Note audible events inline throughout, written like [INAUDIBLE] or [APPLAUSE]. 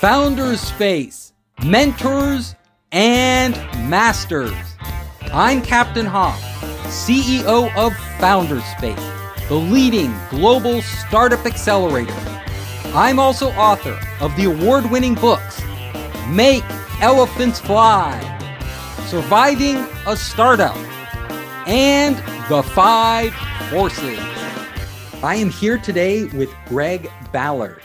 Founders Space, Mentors and Masters. I'm Captain Hoff, CEO of Founders Space, the leading global startup accelerator. I'm also author of the award winning books Make Elephants Fly, Surviving a Startup, and The Five Forces. I am here today with Greg Ballard.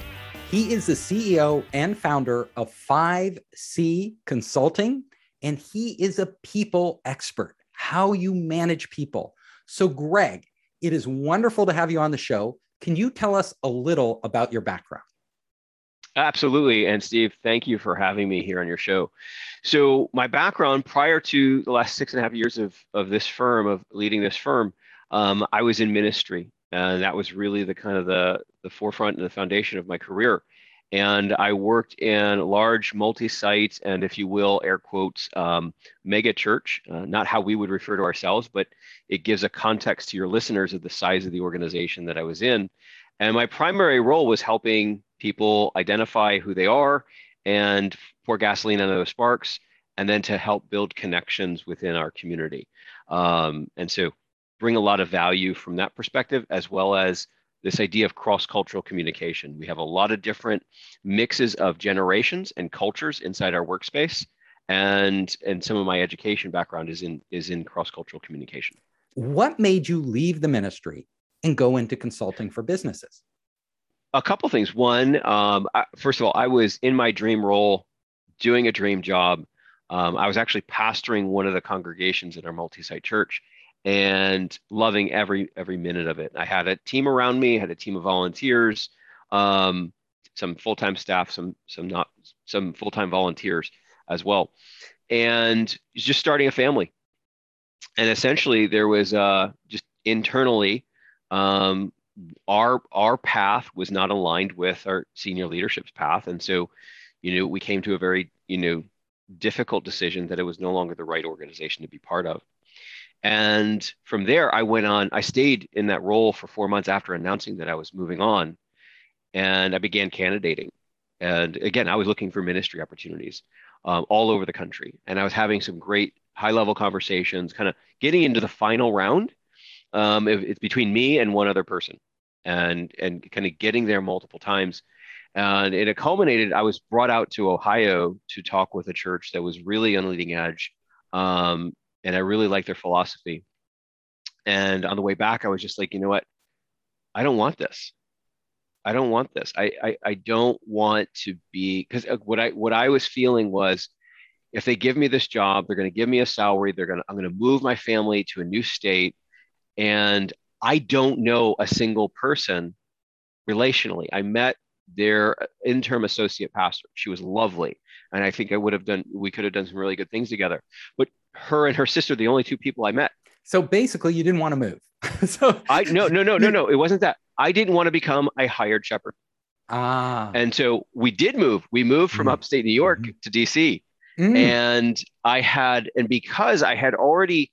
He is the CEO and founder of 5C Consulting, and he is a people expert, how you manage people. So, Greg, it is wonderful to have you on the show. Can you tell us a little about your background? Absolutely. And Steve, thank you for having me here on your show. So, my background prior to the last six and a half years of, of this firm, of leading this firm, um, I was in ministry. And that was really the kind of the, the forefront and the foundation of my career. And I worked in large multi-site and, if you will, air quotes, um, mega church. Uh, not how we would refer to ourselves, but it gives a context to your listeners of the size of the organization that I was in. And my primary role was helping people identify who they are and pour gasoline on those sparks, and then to help build connections within our community. Um, and so bring a lot of value from that perspective, as well as this idea of cross-cultural communication. We have a lot of different mixes of generations and cultures inside our workspace. And, and some of my education background is in is in cross-cultural communication. What made you leave the ministry and go into consulting for businesses? A couple things. One, um, I, first of all, I was in my dream role, doing a dream job. Um, I was actually pastoring one of the congregations in our multi-site church, and loving every every minute of it. I had a team around me, had a team of volunteers, um, some full time staff, some some not some full time volunteers as well, and just starting a family. And essentially, there was uh, just internally, um, our our path was not aligned with our senior leadership's path, and so, you know, we came to a very you know difficult decision that it was no longer the right organization to be part of. And from there, I went on, I stayed in that role for four months after announcing that I was moving on. And I began candidating. And again, I was looking for ministry opportunities um, all over the country. And I was having some great high level conversations, kind of getting into the final round. Um, it, it's between me and one other person, and and kind of getting there multiple times. And it culminated. I was brought out to Ohio to talk with a church that was really on leading edge, um, and I really like their philosophy. And on the way back, I was just like, you know what? I don't want this. I don't want this. I I, I don't want to be because uh, what I what I was feeling was if they give me this job, they're going to give me a salary. They're going to I'm going to move my family to a new state, and I don't know a single person relationally. I met their interim associate pastor. She was lovely, and I think I would have done. We could have done some really good things together. But her and her sister, the only two people I met. So basically, you didn't want to move. [LAUGHS] so I no no no no [LAUGHS] no. It wasn't that. I didn't want to become a hired shepherd. Ah. And so we did move. We moved from mm upstate New York mm-hmm. to DC. Mm. And I had, and because I had already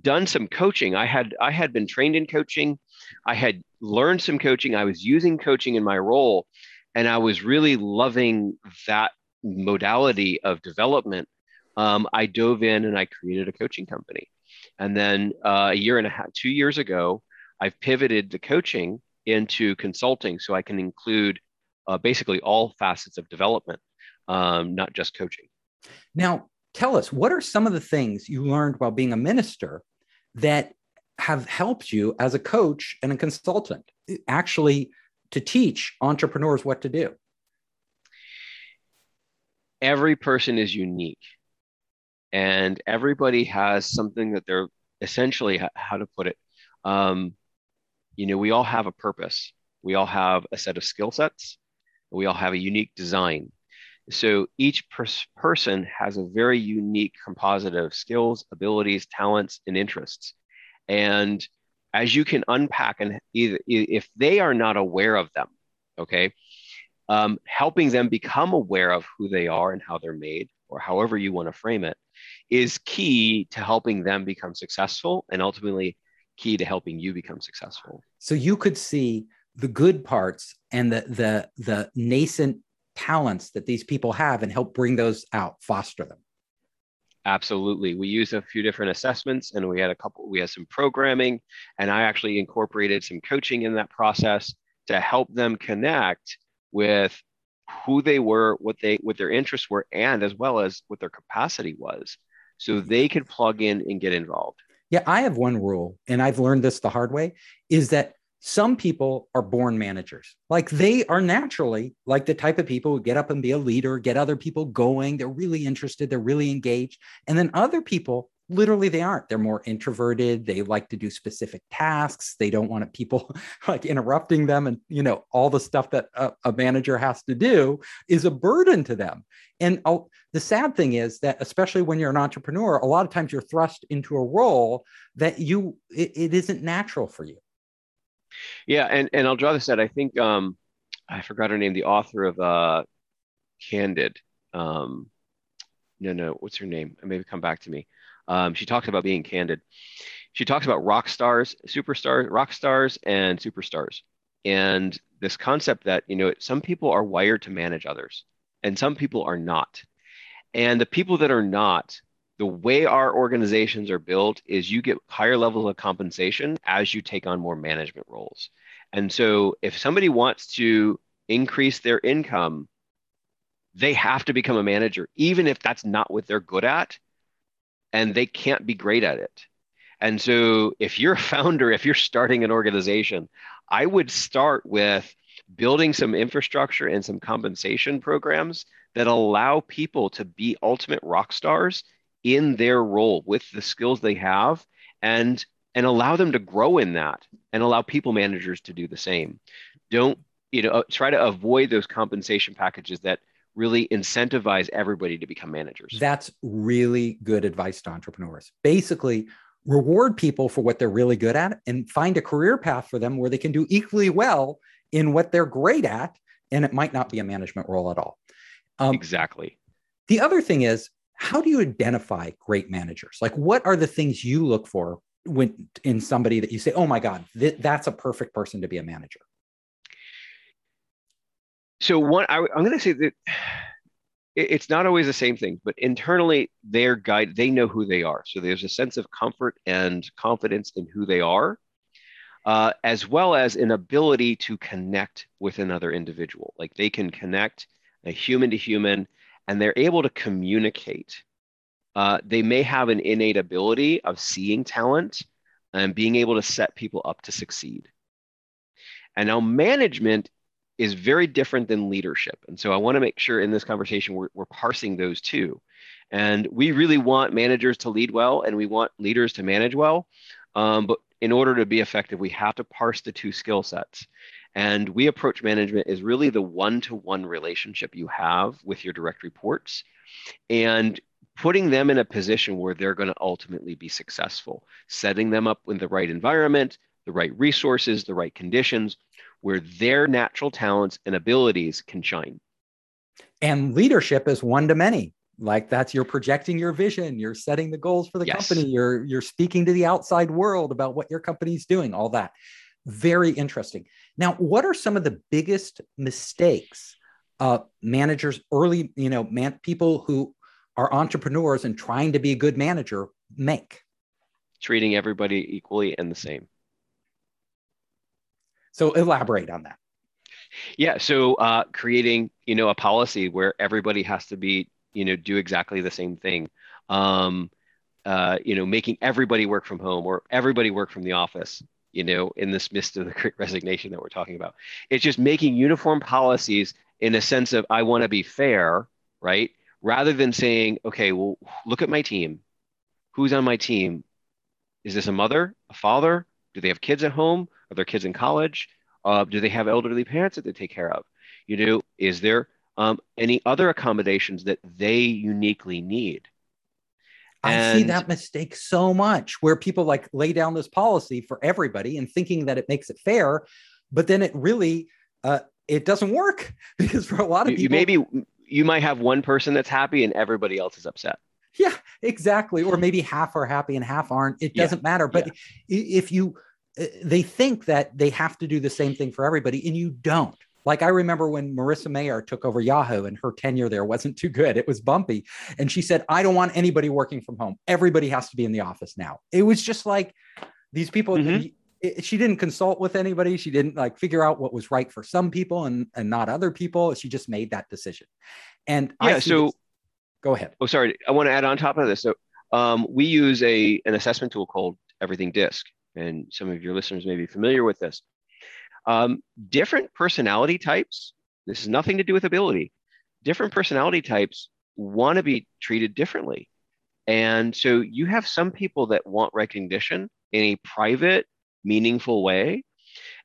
done some coaching, I had I had been trained in coaching. I had learned some coaching. I was using coaching in my role, and I was really loving that modality of development um, I dove in and I created a coaching company. And then uh, a year and a half, two years ago, I've pivoted the coaching into consulting so I can include uh, basically all facets of development, um, not just coaching. Now, tell us what are some of the things you learned while being a minister that have helped you as a coach and a consultant actually to teach entrepreneurs what to do? Every person is unique and everybody has something that they're essentially how to put it um, you know we all have a purpose. We all have a set of skill sets. We all have a unique design. So each pers- person has a very unique composite of skills abilities talents and interests. And as you can unpack and either, if they are not aware of them okay um, helping them become aware of who they are and how they're made or however you want to frame it is key to helping them become successful and ultimately key to helping you become successful. So you could see the good parts and the the the nascent talents that these people have and help bring those out, foster them. Absolutely. We used a few different assessments and we had a couple, we had some programming, and I actually incorporated some coaching in that process to help them connect with who they were, what they what their interests were, and as well as what their capacity was. So mm-hmm. they could plug in and get involved. Yeah, I have one rule, and I've learned this the hard way, is that some people are born managers. Like they are naturally like the type of people who get up and be a leader, get other people going. They're really interested, they're really engaged. And then other people, literally, they aren't. They're more introverted. They like to do specific tasks. They don't want people [LAUGHS] like interrupting them. And, you know, all the stuff that a, a manager has to do is a burden to them. And the sad thing is that, especially when you're an entrepreneur, a lot of times you're thrust into a role that you, it, it isn't natural for you yeah, and and I'll draw this out. I think um, I forgot her name, the author of uh, Candid. Um, no, no, what's her name? Maybe come back to me. Um, she talks about being candid. She talks about rock stars, superstars, rock stars, and superstars, and this concept that you know some people are wired to manage others, and some people are not. And the people that are not the way our organizations are built is you get higher levels of compensation as you take on more management roles. And so if somebody wants to increase their income, they have to become a manager, even if that's not what they're good at and they can't be great at it. And so if you're a founder, if you're starting an organization, I would start with building some infrastructure and some compensation programs that allow people to be ultimate rock stars in their role with the skills they have and and allow them to grow in that and allow people managers to do the same. Don't you know uh, try to avoid those compensation packages that really incentivize everybody to become managers. That's really good advice to entrepreneurs. Basically reward people for what they're really good at and find a career path for them where they can do equally well in what they're great at and it might not be a management role at all. Um, exactly. the other thing is how do you identify great managers? Like, what are the things you look for when in somebody that you say, "Oh my God, th- that's a perfect person to be a manager"? So one, I, am going to say that it's not always the same thing, but internally, their guide, they know who they are. So there's a sense of comfort and confidence in who they are, uh, as well as an ability to connect with another individual. Like they can connect a human to human and they're able to communicate. Uh, they may have an innate ability of seeing talent and being able to set people up to succeed. And now management is very different than leadership. And so I want to make sure in this conversation we're, we're parsing those two. And we really want managers to lead well and we want leaders to manage well. Um, but in order to be effective, we have to parse the two skill sets. And we approach management as really the one to one relationship you have with your direct reports and putting them in a position where they're going to ultimately be successful, setting them up in the right environment, the right resources, the right conditions where their natural talents and abilities can shine. And leadership is one to many. Like that's you're projecting your vision, you're setting the goals for the yes. company, you're you're speaking to the outside world about what your company's doing, all that. Very interesting. Now, what are some of the biggest mistakes uh, managers, early, you know, man, people who are entrepreneurs and trying to be a good manager make? Treating everybody equally and the same. So elaborate on that. Yeah. So uh, creating, you know, a policy where everybody has to be, you know, do exactly the same thing. Um, uh, you know, making everybody work from home or everybody work from the office you know, in this midst of the great [LAUGHS] resignation that we're talking about. It's just making uniform policies in a sense of I want to be fair, right? Rather than saying, okay, well, look at my team. Who's on my team? Is this a mother, a father? Do they have kids at home? Are their kids in college? Uh, do they have elderly parents that they take care of? You know, is there um, any other accommodations that they uniquely need? I see that mistake so much where people like lay down this policy for everybody and thinking that it makes it fair, but then it really uh, it doesn't work [LAUGHS] because for a lot of you, people, maybe you might have one person that's happy and everybody else is upset. Yeah, exactly. Or maybe half are happy and half aren't. It doesn't yeah. matter. But yeah. if you, uh, they think that they have to do the same thing for everybody, and you don't. Like I remember when Marissa Mayer took over Yahoo and her tenure there wasn't too good. It was bumpy. And she said, I don't want anybody working from home. Everybody has to be in the office now. It was just like these people, mm-hmm. it, she didn't consult with anybody. She didn't like figure out what was right for some people and, and not other people. She just made that decision. And yeah, so this, go ahead. Oh, sorry. I want to add on top of this. So um, we use a an assessment tool called Everything Disc, and some of your listeners may be familiar with this. Um, different personality types, this is nothing to do with ability, different personality types want to be treated differently. And so you have some people that want recognition in a private, meaningful way.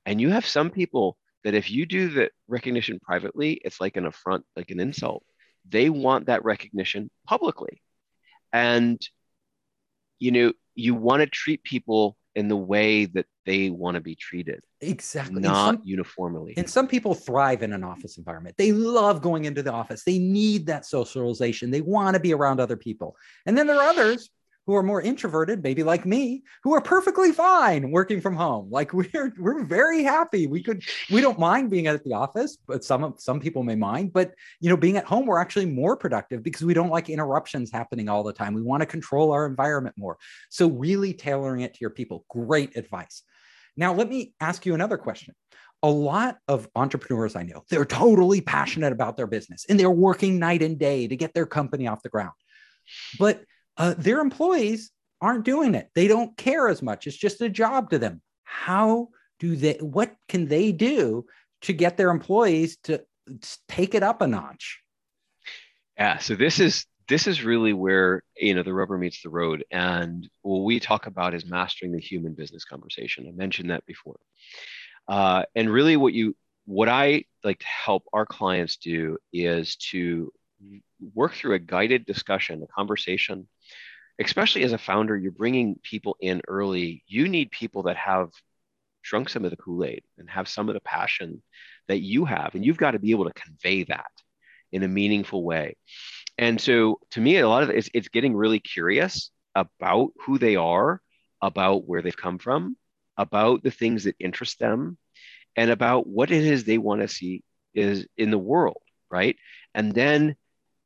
And you have some people that if you do the recognition privately, it's like an affront, like an insult. They want that recognition publicly. And, you know, you want to treat people in the way that they want to be treated. Exactly. Not some, uniformly. And some people thrive in an office environment. They love going into the office. They need that socialization. They want to be around other people. And then there are others who are more introverted, maybe like me, who are perfectly fine working from home. Like [LAUGHS] we're we're very happy. We could we don't mind being at the office, but some some people may mind. But you know, being at home, we're actually more productive because we don't like interruptions happening all the time. We want to control our environment more. So really tailoring it to your people. Great advice. Now let me ask you another question. A lot of entrepreneurs I know, they're totally passionate about their business and they're working night and day to get their company off the ground. But uh, their employees aren't doing it. They don't care as much. It's just a job to them. How do they, what can they do to get their employees to take it up a notch? Yeah. So this is, this is really where you know the rubber meets the road and what we talk about is mastering the human business conversation i mentioned that before uh, and really what you what i like to help our clients do is to work through a guided discussion a conversation especially as a founder, you're bringing people in early. You need people that have drunk some of the Kool Aid and have some of the passion that you have. And you've got to be able to convey that in a meaningful way. And so to me, a lot of it is it's getting really curious about who they are, about where they've come from, about the things that interest them, and about what it is they want to see is in the world, right? And then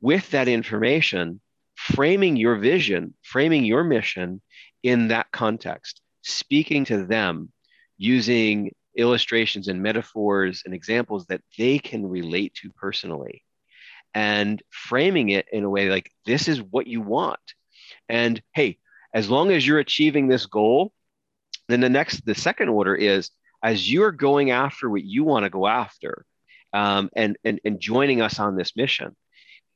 with that information, framing your vision, framing your mission in that context, speaking to them using illustrations and metaphors and examples that they can relate to personally and framing it in a way like this is what you want. And hey as long as you're achieving this goal then the next the second order is as you're going after what you want to go after um, and, and and joining us on this mission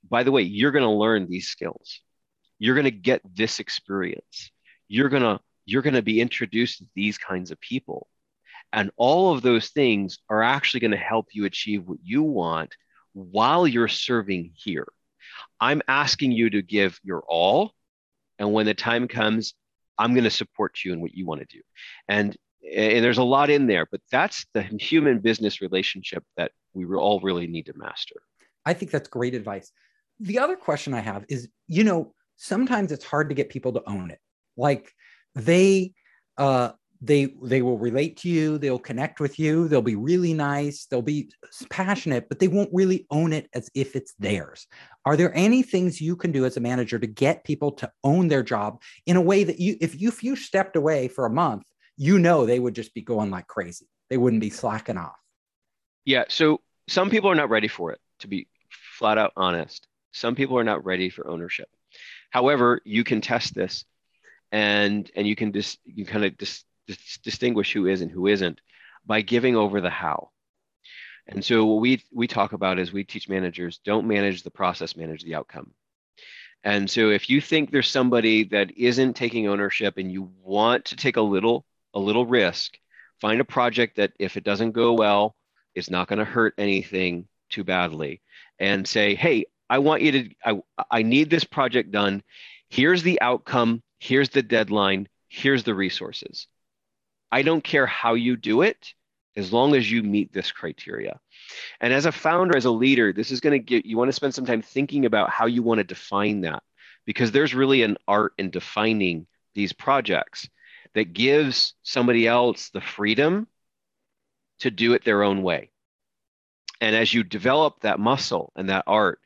by the way, you're going to learn these skills. You're going to get this experience. You're going to you're going to be introduced to these kinds of people. And all of those things are actually going to help you achieve what you want while you're serving here. I'm asking you to give your all. And when the time comes, I'm going to support you in what you want to do. And, and there's a lot in there, but that's the human business relationship that we all really need to master. I think that's great advice the other question I have is, you know, sometimes it's hard to get people to own it. Like they, uh, they they will relate to you they'll connect with you they'll be really nice they'll be passionate but they won't really own it as if it's theirs. Are there any things you can do as a manager to get people to own their job in a way that you if you if you stepped away for a month you know they would just be going like crazy. They wouldn't be slacking off? Yeah so some people are not ready for it to be flat out honest some people are not ready for ownership. However, you can test this and and you can just dis, you kind of dis, dis, distinguish who is and who isn't by giving over the how. And so what we we talk about is we teach managers don't manage the process, manage the outcome. And so if you think there's somebody that isn't taking ownership and you want to take a little a little risk, find a project that if it doesn't go well, it's not going to hurt anything too badly and say, "Hey, I want you to, I, I need this project done. Here's the outcome. Here's the deadline. Here's the resources. I don't care how you do it as long as you meet this criteria. And as a founder, as a leader, this is going to get you want to spend some time thinking about how you want to define that because there's really an art in defining these projects that gives somebody else the freedom to do it their own way. And as you develop that muscle and that art,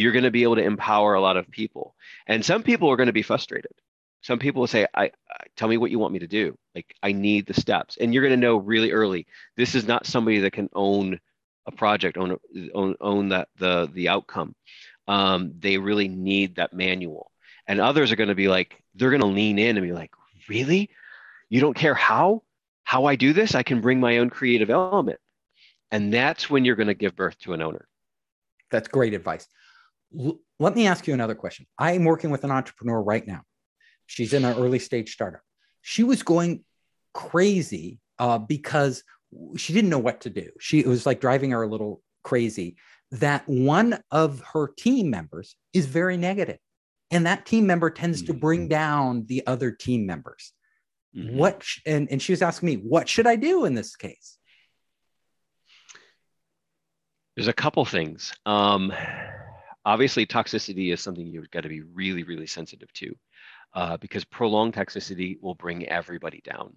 you're going to be able to empower a lot of people. And some people are going to be frustrated. Some people will say, I, tell me what you want me to do. Like I need the steps. And you're going to know really early, this is not somebody that can own a project, own, own, own that the, the outcome. Um, they really need that manual. And others are going to be like, they're going to lean in and be like, really? You don't care how? How I do this? I can bring my own creative element. And that's when you're going to give birth to an owner. That's great advice. L- let me ask you another question. I am working with an entrepreneur right now. She's in an early stage startup. She was going crazy uh, because she didn't know what to do. She it was like driving her a little crazy that one of her team members is very negative, and that team member tends mm-hmm. to bring mm-hmm. down the other team members. Mm-hmm. What and and she was asking me, what should I do in this case? There's a couple things. Um, obviously, toxicity is something you've got to be really, really sensitive to, uh, because prolonged toxicity will bring everybody down.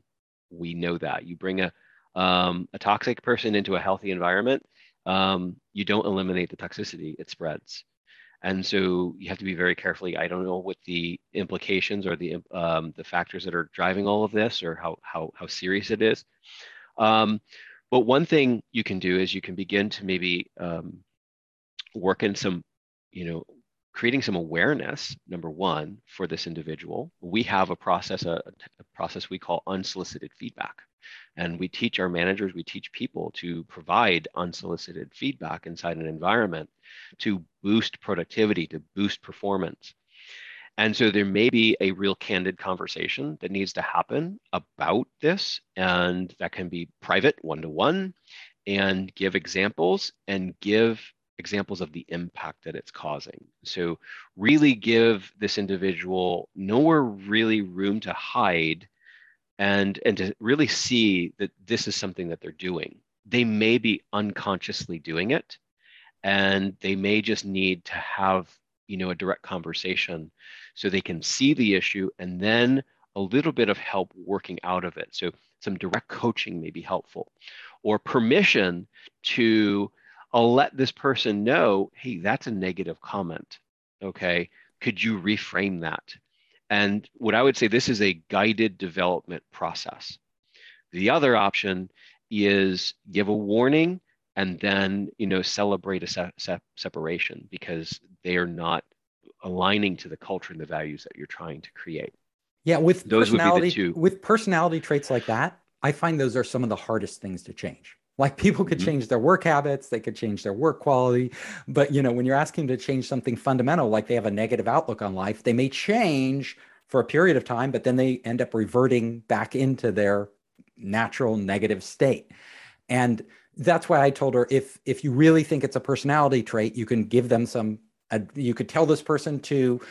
We know that. You bring a um, a toxic person into a healthy environment, um, you don't eliminate the toxicity; it spreads. And so you have to be very carefully. I don't know what the implications or the um, the factors that are driving all of this, or how how how serious it is. Um, but one thing you can do is you can begin to maybe um, work in some, you know, creating some awareness. Number one for this individual, we have a process a, a process we call unsolicited feedback. And we teach our managers, we teach people to provide unsolicited feedback inside an environment to boost productivity, to boost performance. And so there may be a real candid conversation that needs to happen about this, and that can be private, one to one, and give examples and give examples of the impact that it's causing. So, really give this individual nowhere really room to hide and and to really see that this is something that they're doing they may be unconsciously doing it and they may just need to have you know a direct conversation so they can see the issue and then a little bit of help working out of it so some direct coaching may be helpful or permission to I'll let this person know hey that's a negative comment okay could you reframe that and what I would say, this is a guided development process. The other option is give a warning and then you know celebrate a se- se- separation because they are not aligning to the culture and the values that you're trying to create. Yeah, with those personality with personality traits like that, I find those are some of the hardest things to change. Like people could mm-hmm. change their work habits, they could change their work quality, but you know, when you're asking them to change something fundamental like they have a negative outlook on life, they may change for a period of time, but then they end up reverting back into their natural negative state. And that's why I told her if if you really think it's a personality trait, you can give them some you could tell this person to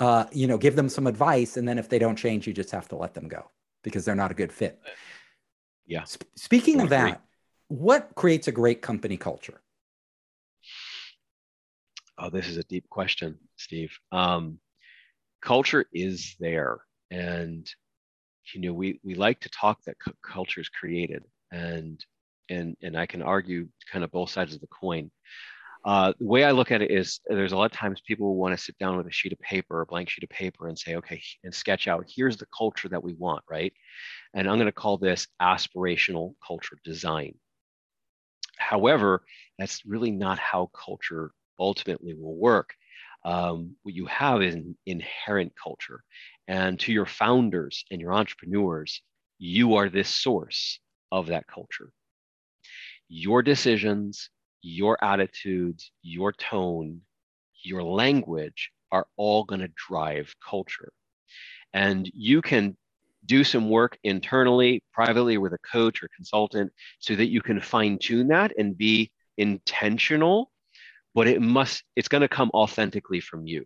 uh, you know, give them some advice and then if they don't change, you just have to let them go because they're not a good fit. Yeah. Sp- speaking of that, what creates a great company culture? Oh, this is a deep question, Steve. Um, culture is there, and you know we we like to talk that c- culture is created, and and and I can argue kind of both sides of the coin. Uh, the way I look at it is there's a lot of times people want to sit down with a sheet of paper, a blank sheet of paper, and say, okay, and sketch out here's the culture that we want, right? And I'm going to call this aspirational culture design. However, that's really not how culture ultimately will work. Um, what you have is an inherent culture. And to your founders and your entrepreneurs, you are this source of that culture. Your decisions, your attitudes, your tone, your language are all going to drive culture. And you can do some work internally, privately with a coach or consultant so that you can fine tune that and be intentional, but it must, it's going to come authentically from you.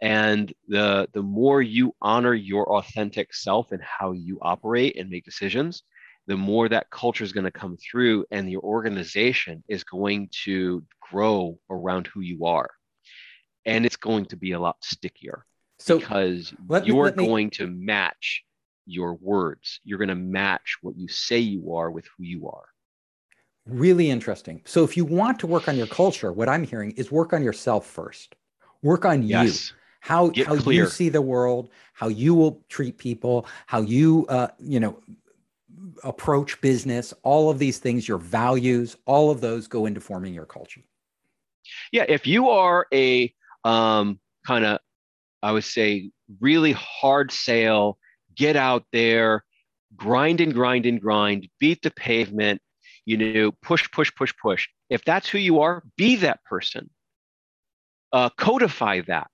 And the, the more you honor your authentic self and how you operate and make decisions, the more that culture is going to come through and your organization is going to grow around who you are. And it's going to be a lot stickier. So because you're me, going to match your words. You're going to match what you say you are with who you are. Really interesting. So if you want to work on your culture, what I'm hearing is work on yourself first. Work on yes. you. How Get how clear. you see the world, how you will treat people, how you uh, you know approach business, all of these things, your values, all of those go into forming your culture. Yeah, if you are a um, kind of, I would say, really hard sale, get out there, grind and grind and grind, beat the pavement, you know, push, push, push, push. If that's who you are, be that person. Uh, codify that.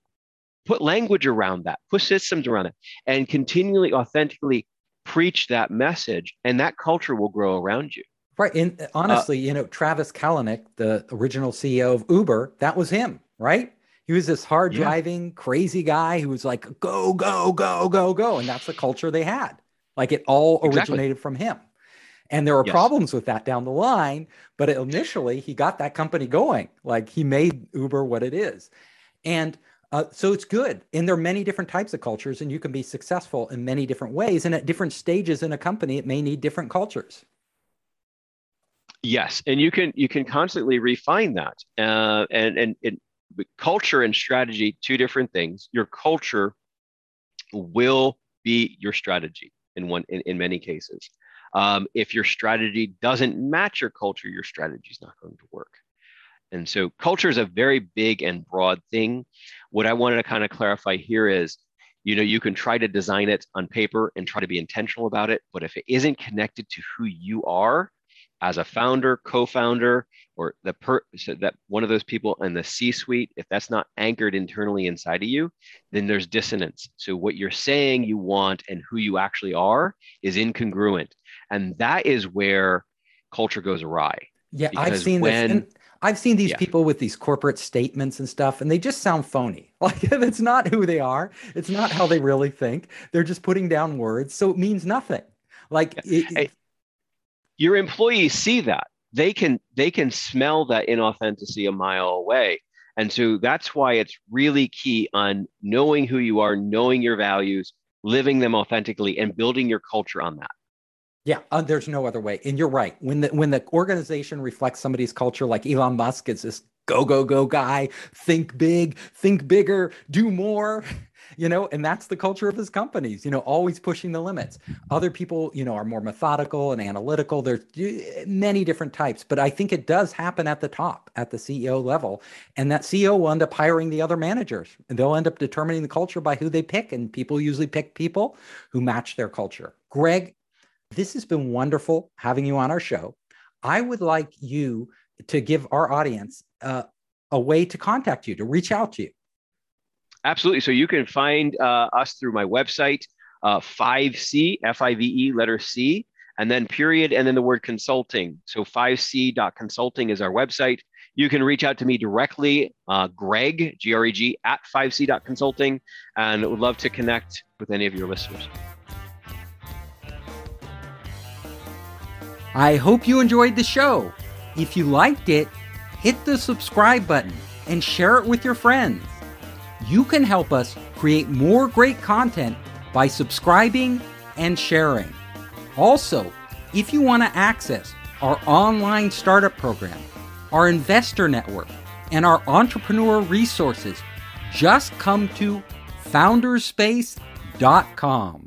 Put language around that. Put systems around it, and continually, authentically preach that message, and that culture will grow around you. Right. And uh, honestly, uh, you know, Travis Kalanick, the original CEO of Uber, that was him, right? He was this hard driving, yeah. crazy guy who was like, go, go, go, go, go. And that's the culture they had. Like it all originated exactly. from him. And there were yes. problems with that down the line, but initially he got that company going. Like he made Uber what it is. And uh, so it's good. And there are many different types of cultures, and you can be successful in many different ways. And at different stages in a company, it may need different cultures. Yes, and you can you can constantly refine that. Uh, and and it, culture and strategy, two different things. Your culture will be your strategy in one in, in many cases. Um, if your strategy doesn't match your culture, your strategy is not going to work. And so culture is a very big and broad thing. What I wanted to kind of clarify here is, you know, you can try to design it on paper and try to be intentional about it, but if it isn't connected to who you are as a founder, co-founder, or the per so that one of those people in the C-suite, if that's not anchored internally inside of you, then there's dissonance. So what you're saying you want and who you actually are is incongruent. And that is where culture goes awry. Yeah, I've seen when, this. And I've seen these yeah. people with these corporate statements and stuff, and they just sound phony. [LAUGHS] Like it's not who they are. It's not how they really think. They're just putting down words, so it means nothing. Like it, hey, your employees see that they can they can smell that inauthenticity a mile away, and so that's why it's really key on knowing who you are, knowing your values, living them authentically, and building your culture on that. Yeah, uh, there's no other way. And you're right. When the when the organization reflects somebody's culture, like Elon Musk is this go go go guy, think big, think bigger, do more, you know, and that's the culture of his companies. You know, always pushing the limits. Other people, you know, are more methodical and analytical. There's many different types, but I think it does happen at the top, at the CEO level, and that CEO will end up hiring the other managers, and they'll end up determining the culture by who they pick. And people usually pick people who match their culture. Greg, this has been wonderful having you on our show. I would like you to give our audience uh, a way to contact you, to reach out to you. Absolutely. So you can find uh, us through my website, uh, 5C, F I V E, letter C, and then period, and then the word consulting. So 5C.consulting is our website. You can reach out to me directly, uh, Greg, G R E G, at 5C.consulting, and would love to connect with any of your listeners. I hope you enjoyed the show. If you liked it, hit the subscribe button and share it with your friends. You can help us create more great content by subscribing and sharing. Also, if you want to access our online startup program, our investor network, and our entrepreneur resources, just come to founderspace.com.